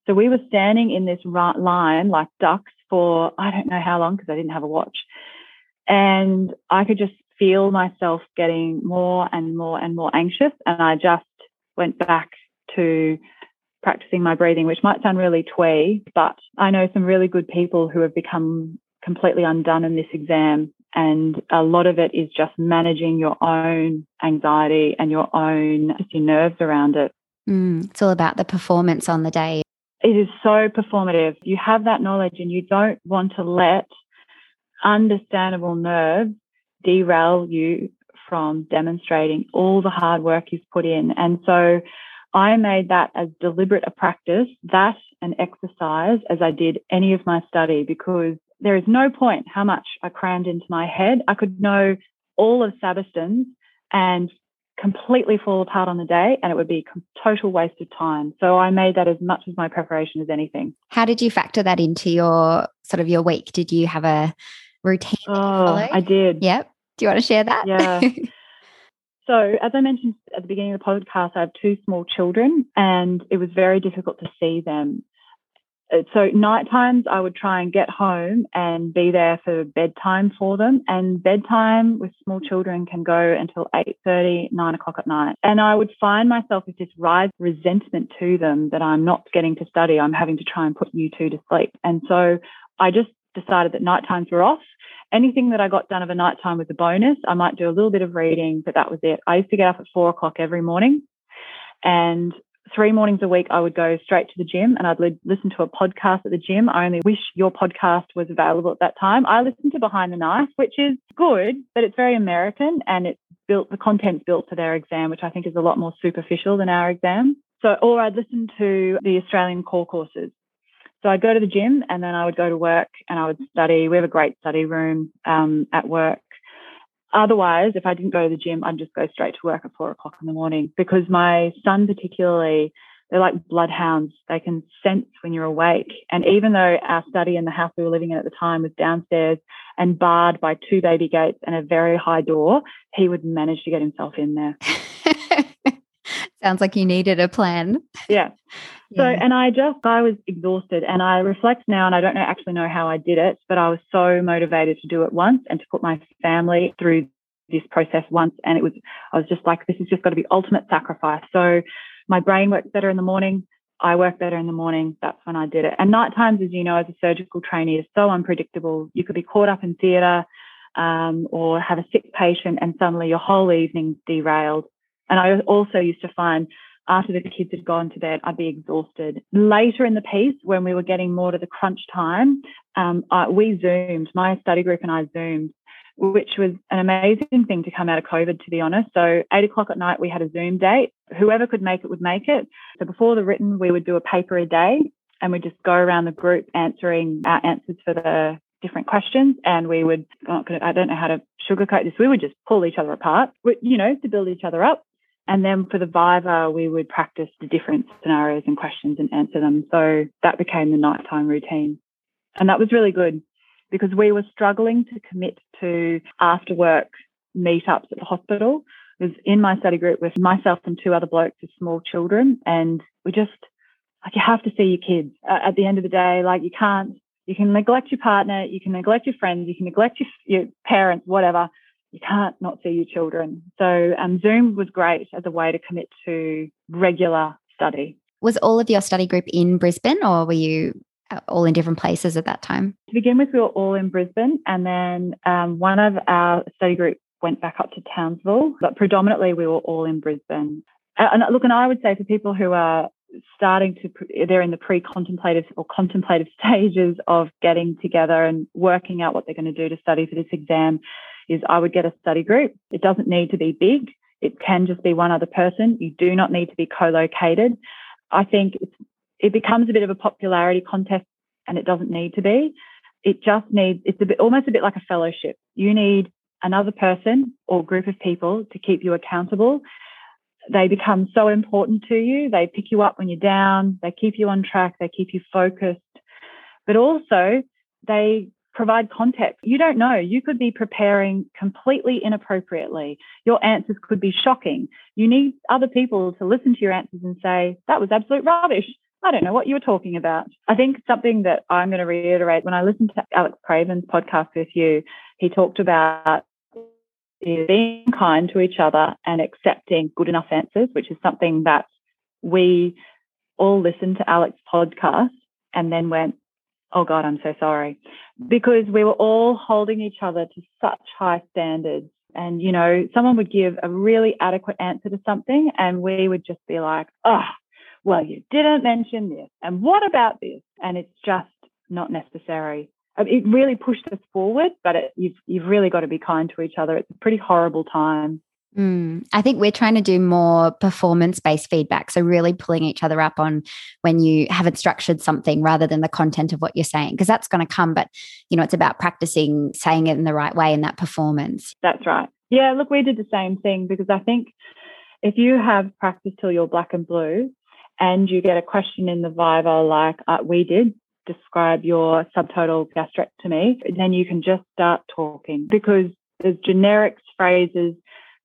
So we were standing in this line like ducks for I don't know how long because I didn't have a watch. And I could just feel myself getting more and more and more anxious. And I just went back to practicing my breathing, which might sound really twee, but I know some really good people who have become completely undone in this exam and a lot of it is just managing your own anxiety and your own your nerves around it. Mm, it's all about the performance on the day. It is so performative. You have that knowledge and you don't want to let understandable nerves derail you from demonstrating all the hard work you've put in. And so I made that as deliberate a practice, that an exercise as I did any of my study because there is no point how much I crammed into my head. I could know all of Sabiston's and completely fall apart on the day and it would be a total waste of time. So I made that as much as my preparation as anything. How did you factor that into your sort of your week? Did you have a routine? Oh, I did. Yep. Do you want to share that? Yeah. *laughs* so, as I mentioned at the beginning of the podcast, I have two small children and it was very difficult to see them Uh, so night times I would try and get home and be there for bedtime for them. And bedtime with small children can go until 8.30, 9 o'clock at night. And I would find myself with this rise resentment to them that I'm not getting to study. I'm having to try and put you two to sleep. And so I just decided that night times were off. Anything that I got done of a night time was a bonus. I might do a little bit of reading, but that was it. I used to get up at four o'clock every morning and three mornings a week, I would go straight to the gym and I'd li- listen to a podcast at the gym. I only wish your podcast was available at that time. I listened to Behind the Knife, which is good, but it's very American and it's built, the content's built for their exam, which I think is a lot more superficial than our exam. So, or I'd listen to the Australian core courses. So I'd go to the gym and then I would go to work and I would study. We have a great study room um, at work otherwise, if I didn't go to the gym, I'd just go straight to work at four o'clock in the morning because my son, particularly, they're like bloodhounds. They can sense when you're awake. And even though our study in the house we were living in at the time was downstairs and barred by two baby gates and a very high door, he would manage to get himself in there. *laughs* Sounds like you needed a plan. Yeah. So, yeah. and I just, I was exhausted and I reflect now and I don't know, actually know how I did it, but I was so motivated to do it once and to put my family through this process once. And it was, I was just like, this has just got to be ultimate sacrifice. So my brain works better in the morning. I work better in the morning. That's when I did it. And night times, as you know, as a surgical trainee, is so unpredictable. You could be caught up in theatre um, or have a sick patient, and suddenly your whole evening's derailed. And I also used to find after the kids had gone to bed, I'd be exhausted. Later in the piece, when we were getting more to the crunch time, um, I, we zoomed. My study group and I zoomed which was an amazing thing to come out of COVID, to be honest. So, eight o'clock at night, we had a Zoom date. Whoever could make it would make it. So, before the written, we would do a paper a day and we'd just go around the group answering our answers for the different questions. And we would, I don't know how to sugarcoat this, we would just pull each other apart, you know, to build each other up. And then for the Viva, we would practice the different scenarios and questions and answer them. So that became the nighttime routine. And that was really good because we were struggling to commit to after work meetups at the hospital. It was in my study group with myself and two other blokes with small children. And we just, like, you have to see your kids at the end of the day. Like, you can't, you can neglect your partner, you can neglect your friends, you can neglect your, your parents, whatever. You can't not see your children. So, um, Zoom was great as a way to commit to regular study. Was all of your study group in Brisbane or were you uh, all in different places at that time? To begin with, we were all in Brisbane, and then um, one of our study group went back up to Townsville, but predominantly we were all in Brisbane. And look, and I would say for people who are starting to, they're in the pre contemplative or contemplative *laughs* stages of getting together and working out what they're going to do to study for this exam, is I would get a study group. It doesn't need to be big. It can just be one other person. You do not need to be co-located. I think it becomes a bit of a popularity contest and it doesn't need to be. It just needs, it's a bit, almost a bit like a fellowship. You need another person or group of people to keep you accountable. They become so important to you. They pick you up when you're down. They keep you on track. They keep you focused, but also they provide context. You don't know. You could be preparing completely inappropriately. Your answers could be shocking. You need other people to listen to your answers and say, that was absolute rubbish. I don't know what you were talking about. I think something that I'm going to reiterate when I listened to Alex Craven's podcast with you, he talked about being kind to each other and accepting good enough answers, which is something that we all listened to Alex's podcast and then went, Oh God, I'm so sorry. Because we were all holding each other to such high standards. And, you know, someone would give a really adequate answer to something, and we would just be like, Oh, well, you didn't mention this. And what about this? And it's just not necessary. It really pushed us forward, but it, you've, you've really got to be kind to each other. It's a pretty horrible time. Mm, I think we're trying to do more performance based feedback. So, really pulling each other up on when you haven't structured something rather than the content of what you're saying, because that's going to come. But, you know, it's about practicing saying it in the right way in that performance. That's right. Yeah. Look, we did the same thing because I think if you have practice till you're black and blue, and you get a question in the Viva like uh, we did, describe your subtotal gastrectomy, then you can just start talking because there's generic phrases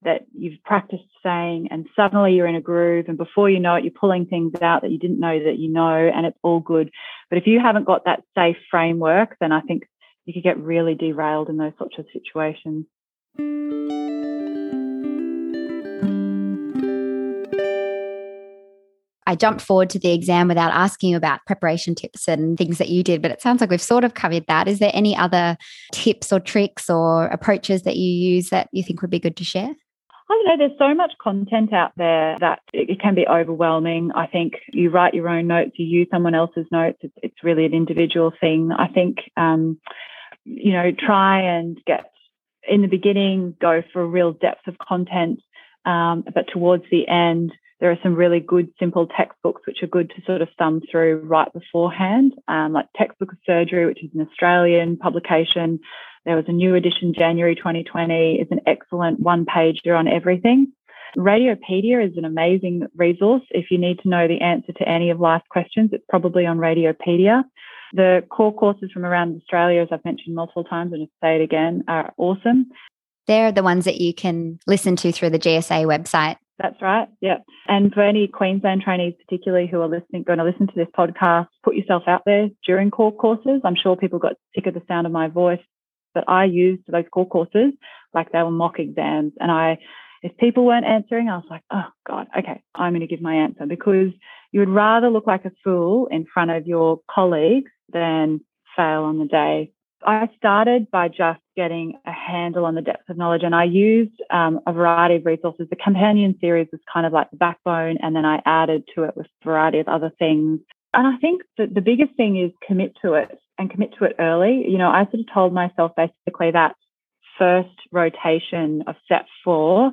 that you've practiced saying and suddenly you're in a groove and before you know it you're pulling things out that you didn't know that you know and it's all good but if you haven't got that safe framework then i think you could get really derailed in those sorts of situations I jumped forward to the exam without asking about preparation tips and things that you did, but it sounds like we've sort of covered that. Is there any other tips or tricks or approaches that you use that you think would be good to share? I don't know, there's so much content out there that it can be overwhelming. I think you write your own notes, you use someone else's notes. It's, it's really an individual thing. I think, um, you know, try and get in the beginning, go for a real depth of content. Um, but towards the end, There are some really good, simple textbooks which are good to sort of thumb through right beforehand, um, like Textbook of Surgery, which is an Australian publication. There was a new edition January 2020. It's an excellent one pager on everything. Radiopaedia is an amazing resource. If you need to know the answer to any of life's questions, it's probably on Radiopaedia. The core courses from around Australia, as I've mentioned multiple times, and just say it again, are awesome. They're the ones that you can listen to through the GSA website. That's right. Yeah. And for any Queensland trainees, particularly who are listening, going to listen to this podcast, put yourself out there during core courses. I'm sure people got sick of the sound of my voice, but I used for those core courses like they were mock exams. And I, if people weren't answering, I was like, oh God, okay, I'm going to give my answer because you would rather look like a fool in front of your colleagues than fail on the day. I started by just getting a handle on the depth of knowledge and I used um, a variety of resources. The companion series was kind of like the backbone, and then I added to it with a variety of other things. And I think that the biggest thing is commit to it and commit to it early. You know, I sort of told myself basically that first rotation of set four,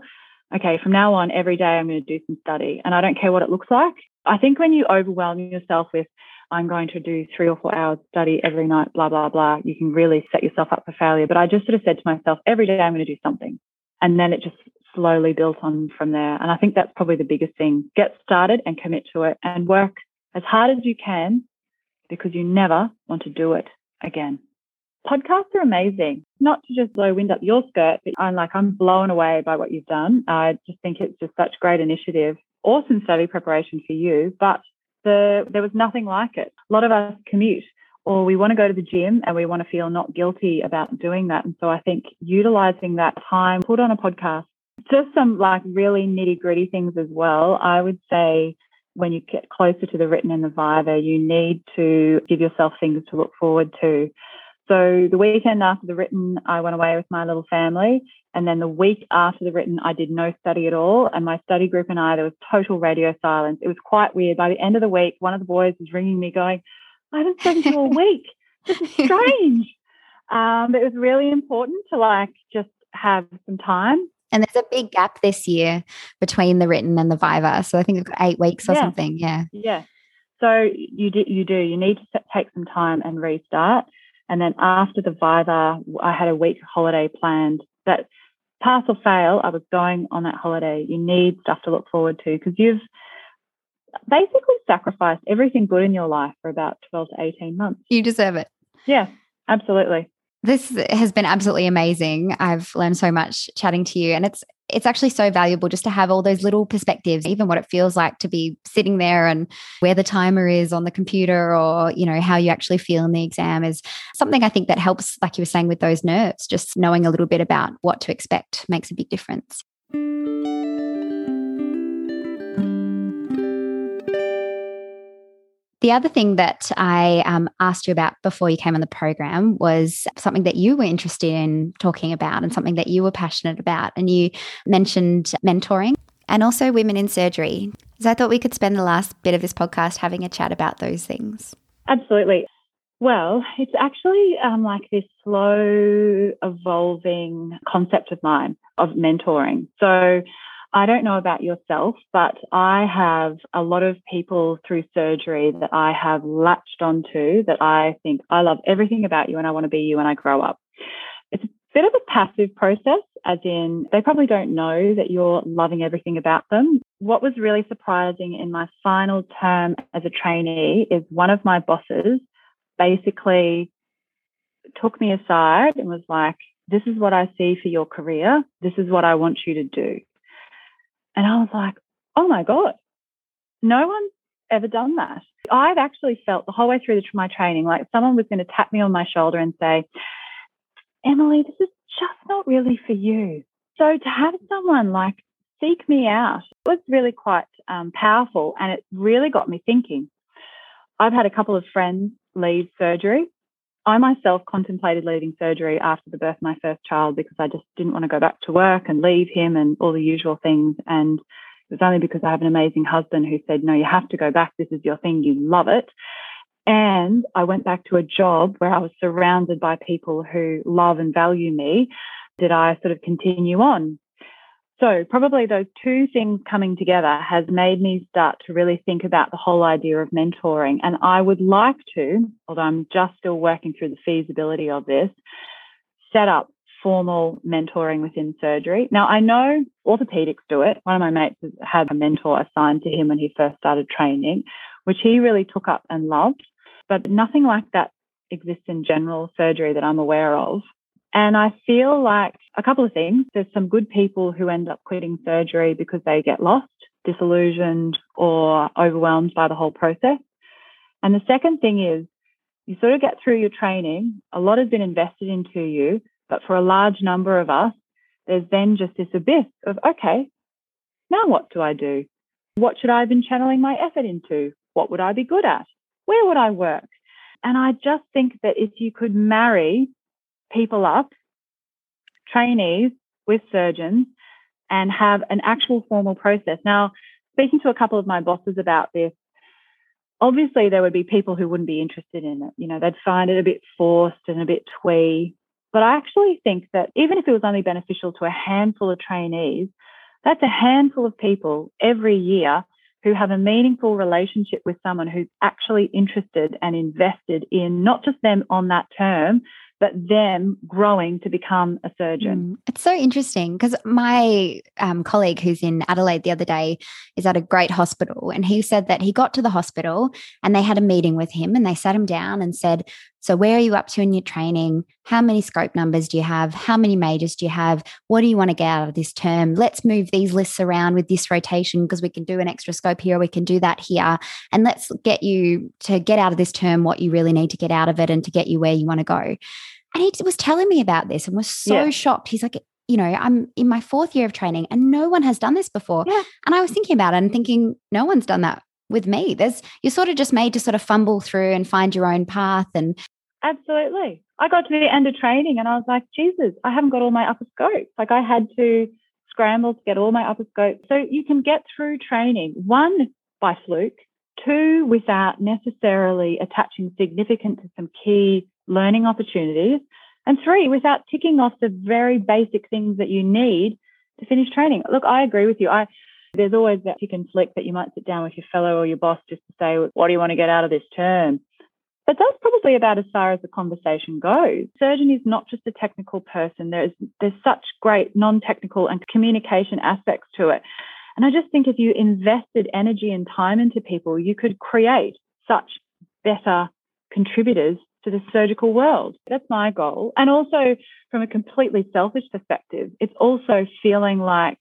okay, from now on, every day I'm going to do some study and I don't care what it looks like. I think when you overwhelm yourself with, I'm going to do three or four hours study every night, blah, blah, blah, you can really set yourself up for failure. But I just sort of said to myself, every day I'm going to do something. And then it just slowly built on from there. And I think that's probably the biggest thing. Get started and commit to it and work as hard as you can because you never want to do it again. Podcasts are amazing, not to just blow wind up your skirt, but I'm like, I'm blown away by what you've done. I just think it's just such great initiative. Awesome study preparation for you, but the, there was nothing like it. A lot of us commute or we want to go to the gym and we want to feel not guilty about doing that. And so I think utilizing that time, put on a podcast, just some like really nitty gritty things as well. I would say when you get closer to the written and the viva, you need to give yourself things to look forward to. So the weekend after the written, I went away with my little family. And then the week after the written, I did no study at all. And my study group and I, there was total radio silence. It was quite weird. By the end of the week, one of the boys was ringing me going, I haven't studied for a *laughs* week. This is strange. *laughs* um, it was really important to like just have some time. And there's a big gap this year between the written and the Viva. So I think we've got eight weeks or yeah. something. Yeah. Yeah. So you do, you do, you need to take some time and restart. And then after the Viva, I had a week holiday planned that pass or fail, I was going on that holiday. You need stuff to look forward to because you've basically sacrificed everything good in your life for about 12 to 18 months. You deserve it. Yeah, absolutely. This has been absolutely amazing. I've learned so much chatting to you and it's it's actually so valuable just to have all those little perspectives, even what it feels like to be sitting there and where the timer is on the computer or, you know, how you actually feel in the exam is something I think that helps, like you were saying, with those nerves, just knowing a little bit about what to expect makes a big difference. The other thing that I um, asked you about before you came on the program was something that you were interested in talking about and something that you were passionate about. And you mentioned mentoring and also women in surgery. So I thought we could spend the last bit of this podcast having a chat about those things. Absolutely. Well, it's actually um, like this slow evolving concept of mine of mentoring. So I don't know about yourself, but I have a lot of people through surgery that I have latched onto that I think I love everything about you and I want to be you when I grow up. It's a bit of a passive process, as in they probably don't know that you're loving everything about them. What was really surprising in my final term as a trainee is one of my bosses basically took me aside and was like, This is what I see for your career. This is what I want you to do. And I was like, oh my God, no one's ever done that. I've actually felt the whole way through my training like someone was going to tap me on my shoulder and say, Emily, this is just not really for you. So to have someone like seek me out was really quite um, powerful and it really got me thinking. I've had a couple of friends leave surgery. I myself contemplated leaving surgery after the birth of my first child because I just didn't want to go back to work and leave him and all the usual things. And it was only because I have an amazing husband who said, No, you have to go back. This is your thing. You love it. And I went back to a job where I was surrounded by people who love and value me. Did I sort of continue on? So, probably those two things coming together has made me start to really think about the whole idea of mentoring. And I would like to, although I'm just still working through the feasibility of this, set up formal mentoring within surgery. Now, I know orthopedics do it. One of my mates had a mentor assigned to him when he first started training, which he really took up and loved. But nothing like that exists in general surgery that I'm aware of. And I feel like a couple of things. There's some good people who end up quitting surgery because they get lost, disillusioned, or overwhelmed by the whole process. And the second thing is you sort of get through your training, a lot has been invested into you, but for a large number of us, there's then just this abyss of, okay, now what do I do? What should I have been channeling my effort into? What would I be good at? Where would I work? And I just think that if you could marry people up, trainees with surgeons, and have an actual formal process. Now, speaking to a couple of my bosses about this, obviously there would be people who wouldn't be interested in it. You know, they'd find it a bit forced and a bit twee. But I actually think that even if it was only beneficial to a handful of trainees, that's a handful of people every year who have a meaningful relationship with someone who's actually interested and invested in not just them on that term, but them growing to become a surgeon. Mm. It's so interesting because my um, colleague who's in Adelaide the other day is at a great hospital, and he said that he got to the hospital and they had a meeting with him and they sat him down and said, so, where are you up to in your training? How many scope numbers do you have? How many majors do you have? What do you want to get out of this term? Let's move these lists around with this rotation because we can do an extra scope here, we can do that here. And let's get you to get out of this term what you really need to get out of it and to get you where you want to go. And he was telling me about this and was so yeah. shocked. He's like, you know, I'm in my fourth year of training and no one has done this before. Yeah. And I was thinking about it and thinking, no one's done that with me. There's you're sort of just made to sort of fumble through and find your own path and absolutely. I got to the end of training and I was like, Jesus, I haven't got all my upper scopes. Like I had to scramble to get all my upper scopes. So you can get through training one by fluke, two without necessarily attaching significance to some key learning opportunities, and three without ticking off the very basic things that you need to finish training. Look, I agree with you. I there's always that tick and flick that you might sit down with your fellow or your boss just to say, what do you want to get out of this term? But that's probably about as far as the conversation goes. Surgeon is not just a technical person. There's there's such great non-technical and communication aspects to it. And I just think if you invested energy and time into people, you could create such better contributors to the surgical world. That's my goal. And also from a completely selfish perspective, it's also feeling like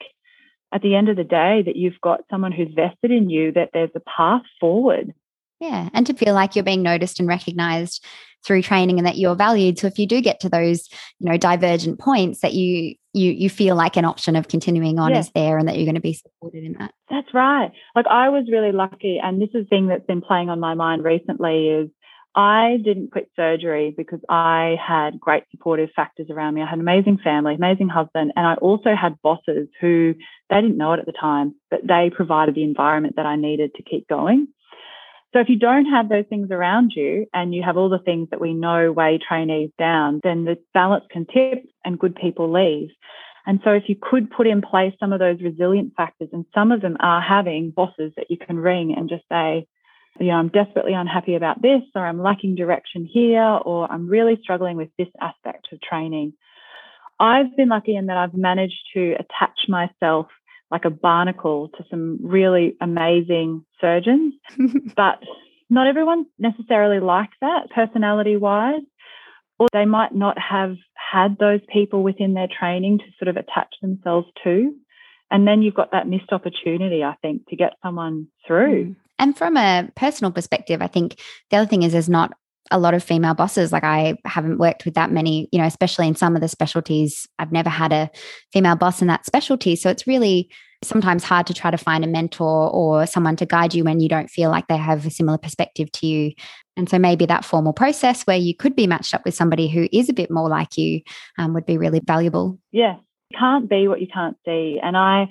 at the end of the day that you've got someone who's vested in you, that there's a path forward. Yeah. And to feel like you're being noticed and recognized through training and that you're valued. So if you do get to those, you know, divergent points that you you you feel like an option of continuing on yeah. is there and that you're going to be supported in that. That's right. Like I was really lucky and this is the thing that's been playing on my mind recently is I didn't quit surgery because I had great supportive factors around me. I had an amazing family, amazing husband, and I also had bosses who they didn't know it at the time, but they provided the environment that I needed to keep going. So if you don't have those things around you and you have all the things that we know weigh trainees down, then the balance can tip and good people leave. And so if you could put in place some of those resilient factors, and some of them are having bosses that you can ring and just say, you know, I'm desperately unhappy about this, or I'm lacking direction here, or I'm really struggling with this aspect of training. I've been lucky in that I've managed to attach myself like a barnacle to some really amazing surgeons, *laughs* but not everyone necessarily like that personality wise, or they might not have had those people within their training to sort of attach themselves to. And then you've got that missed opportunity, I think, to get someone through. Mm. And from a personal perspective, I think the other thing is there's not a lot of female bosses. Like I haven't worked with that many, you know, especially in some of the specialties. I've never had a female boss in that specialty. So it's really sometimes hard to try to find a mentor or someone to guide you when you don't feel like they have a similar perspective to you. And so maybe that formal process where you could be matched up with somebody who is a bit more like you um, would be really valuable. Yeah. You can't be what you can't see. And I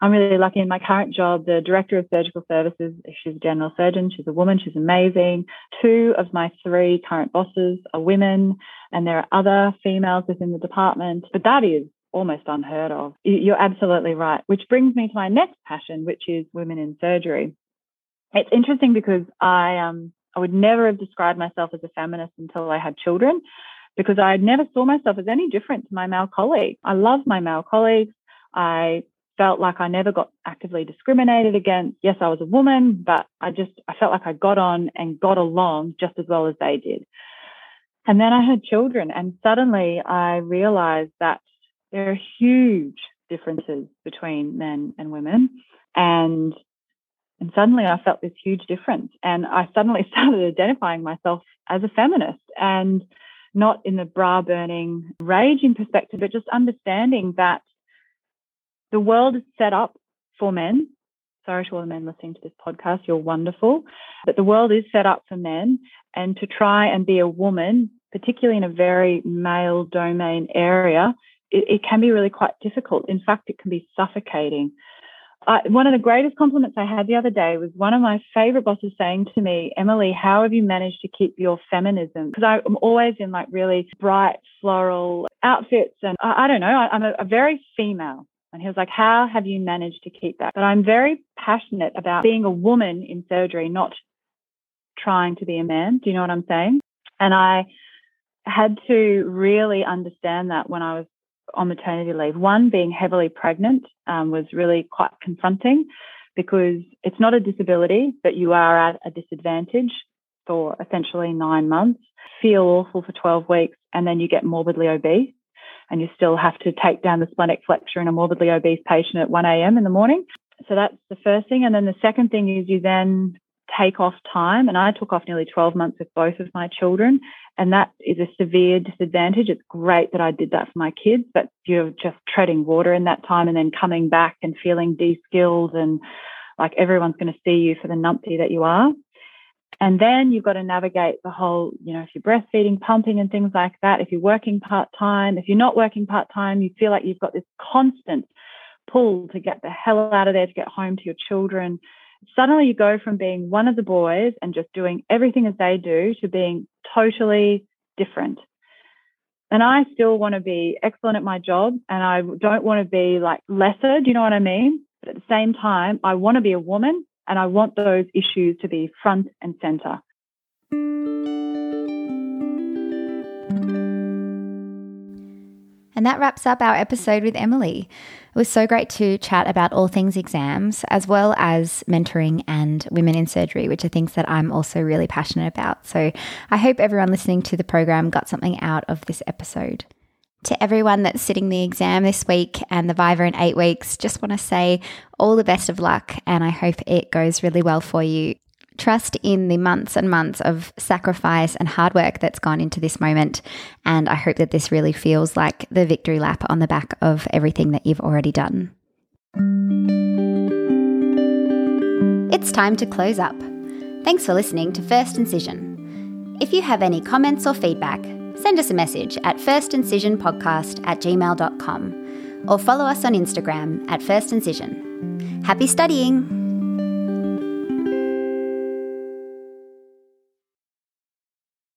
I'm really lucky in my current job. The director of surgical services, she's a general surgeon. She's a woman. She's amazing. Two of my three current bosses are women, and there are other females within the department. But that is almost unheard of. You're absolutely right. Which brings me to my next passion, which is women in surgery. It's interesting because I um I would never have described myself as a feminist until I had children because I never saw myself as any different to my male colleagues. I love my male colleagues. I felt like I never got actively discriminated against. Yes, I was a woman, but I just I felt like I got on and got along just as well as they did. And then I had children and suddenly I realized that there are huge differences between men and women and and suddenly I felt this huge difference and I suddenly *laughs* started identifying myself as a feminist and not in the bra burning raging perspective but just understanding that the world is set up for men. Sorry to all the men listening to this podcast, you're wonderful. But the world is set up for men, and to try and be a woman, particularly in a very male domain area, it, it can be really quite difficult. In fact, it can be suffocating. One of the greatest compliments I had the other day was one of my favorite bosses saying to me, Emily, how have you managed to keep your feminism? Because I'm always in like really bright floral outfits. And I, I don't know, I, am a, a very female and he was like, How have you managed to keep that? But I'm very passionate about being a woman in surgery, not trying to be a man. Do you know what I'm saying? And I had to really understand that when I was on maternity leave. One, being heavily pregnant um, was really quite confronting because it's not a disability, but you are at a disadvantage for essentially nine months, feel awful for 12 weeks, and then you get morbidly obese and you still have to take down the splenic flexure in a morbidly obese patient at 1 a.m. in the morning. So that's the first thing. And then the second thing is you then take off time. And I took off nearly 12 months with both of my children. And that is a severe disadvantage. It's great that I did that for my kids, but you're just treading water in that time and then coming back and feeling de skilled and like everyone's going to see you for the numpty that you are. And then you've got to navigate the whole, you know, if you're breastfeeding, pumping, and things like that. If you're working part time, if you're not working part time, you feel like you've got this constant pull to get the hell out of there, to get home to your children. Suddenly you go from being one of the boys and just doing everything as they do to being totally different. And I still want to be excellent at my job and I don't want to be like lesser. Do you know what I mean? But at the same time, I want to be a woman and I want those issues to be front and center. And that wraps up our episode with Emily. It was so great to chat about all things exams, as well as mentoring and women in surgery, which are things that I'm also really passionate about. So I hope everyone listening to the program got something out of this episode. To everyone that's sitting the exam this week and the Viva in eight weeks, just want to say all the best of luck and I hope it goes really well for you. Trust in the months and months of sacrifice and hard work that's gone into this moment. And I hope that this really feels like the victory lap on the back of everything that you've already done. It's time to close up. Thanks for listening to First Incision. If you have any comments or feedback, send us a message at firstincisionpodcast at gmail.com or follow us on Instagram at First Incision. Happy studying!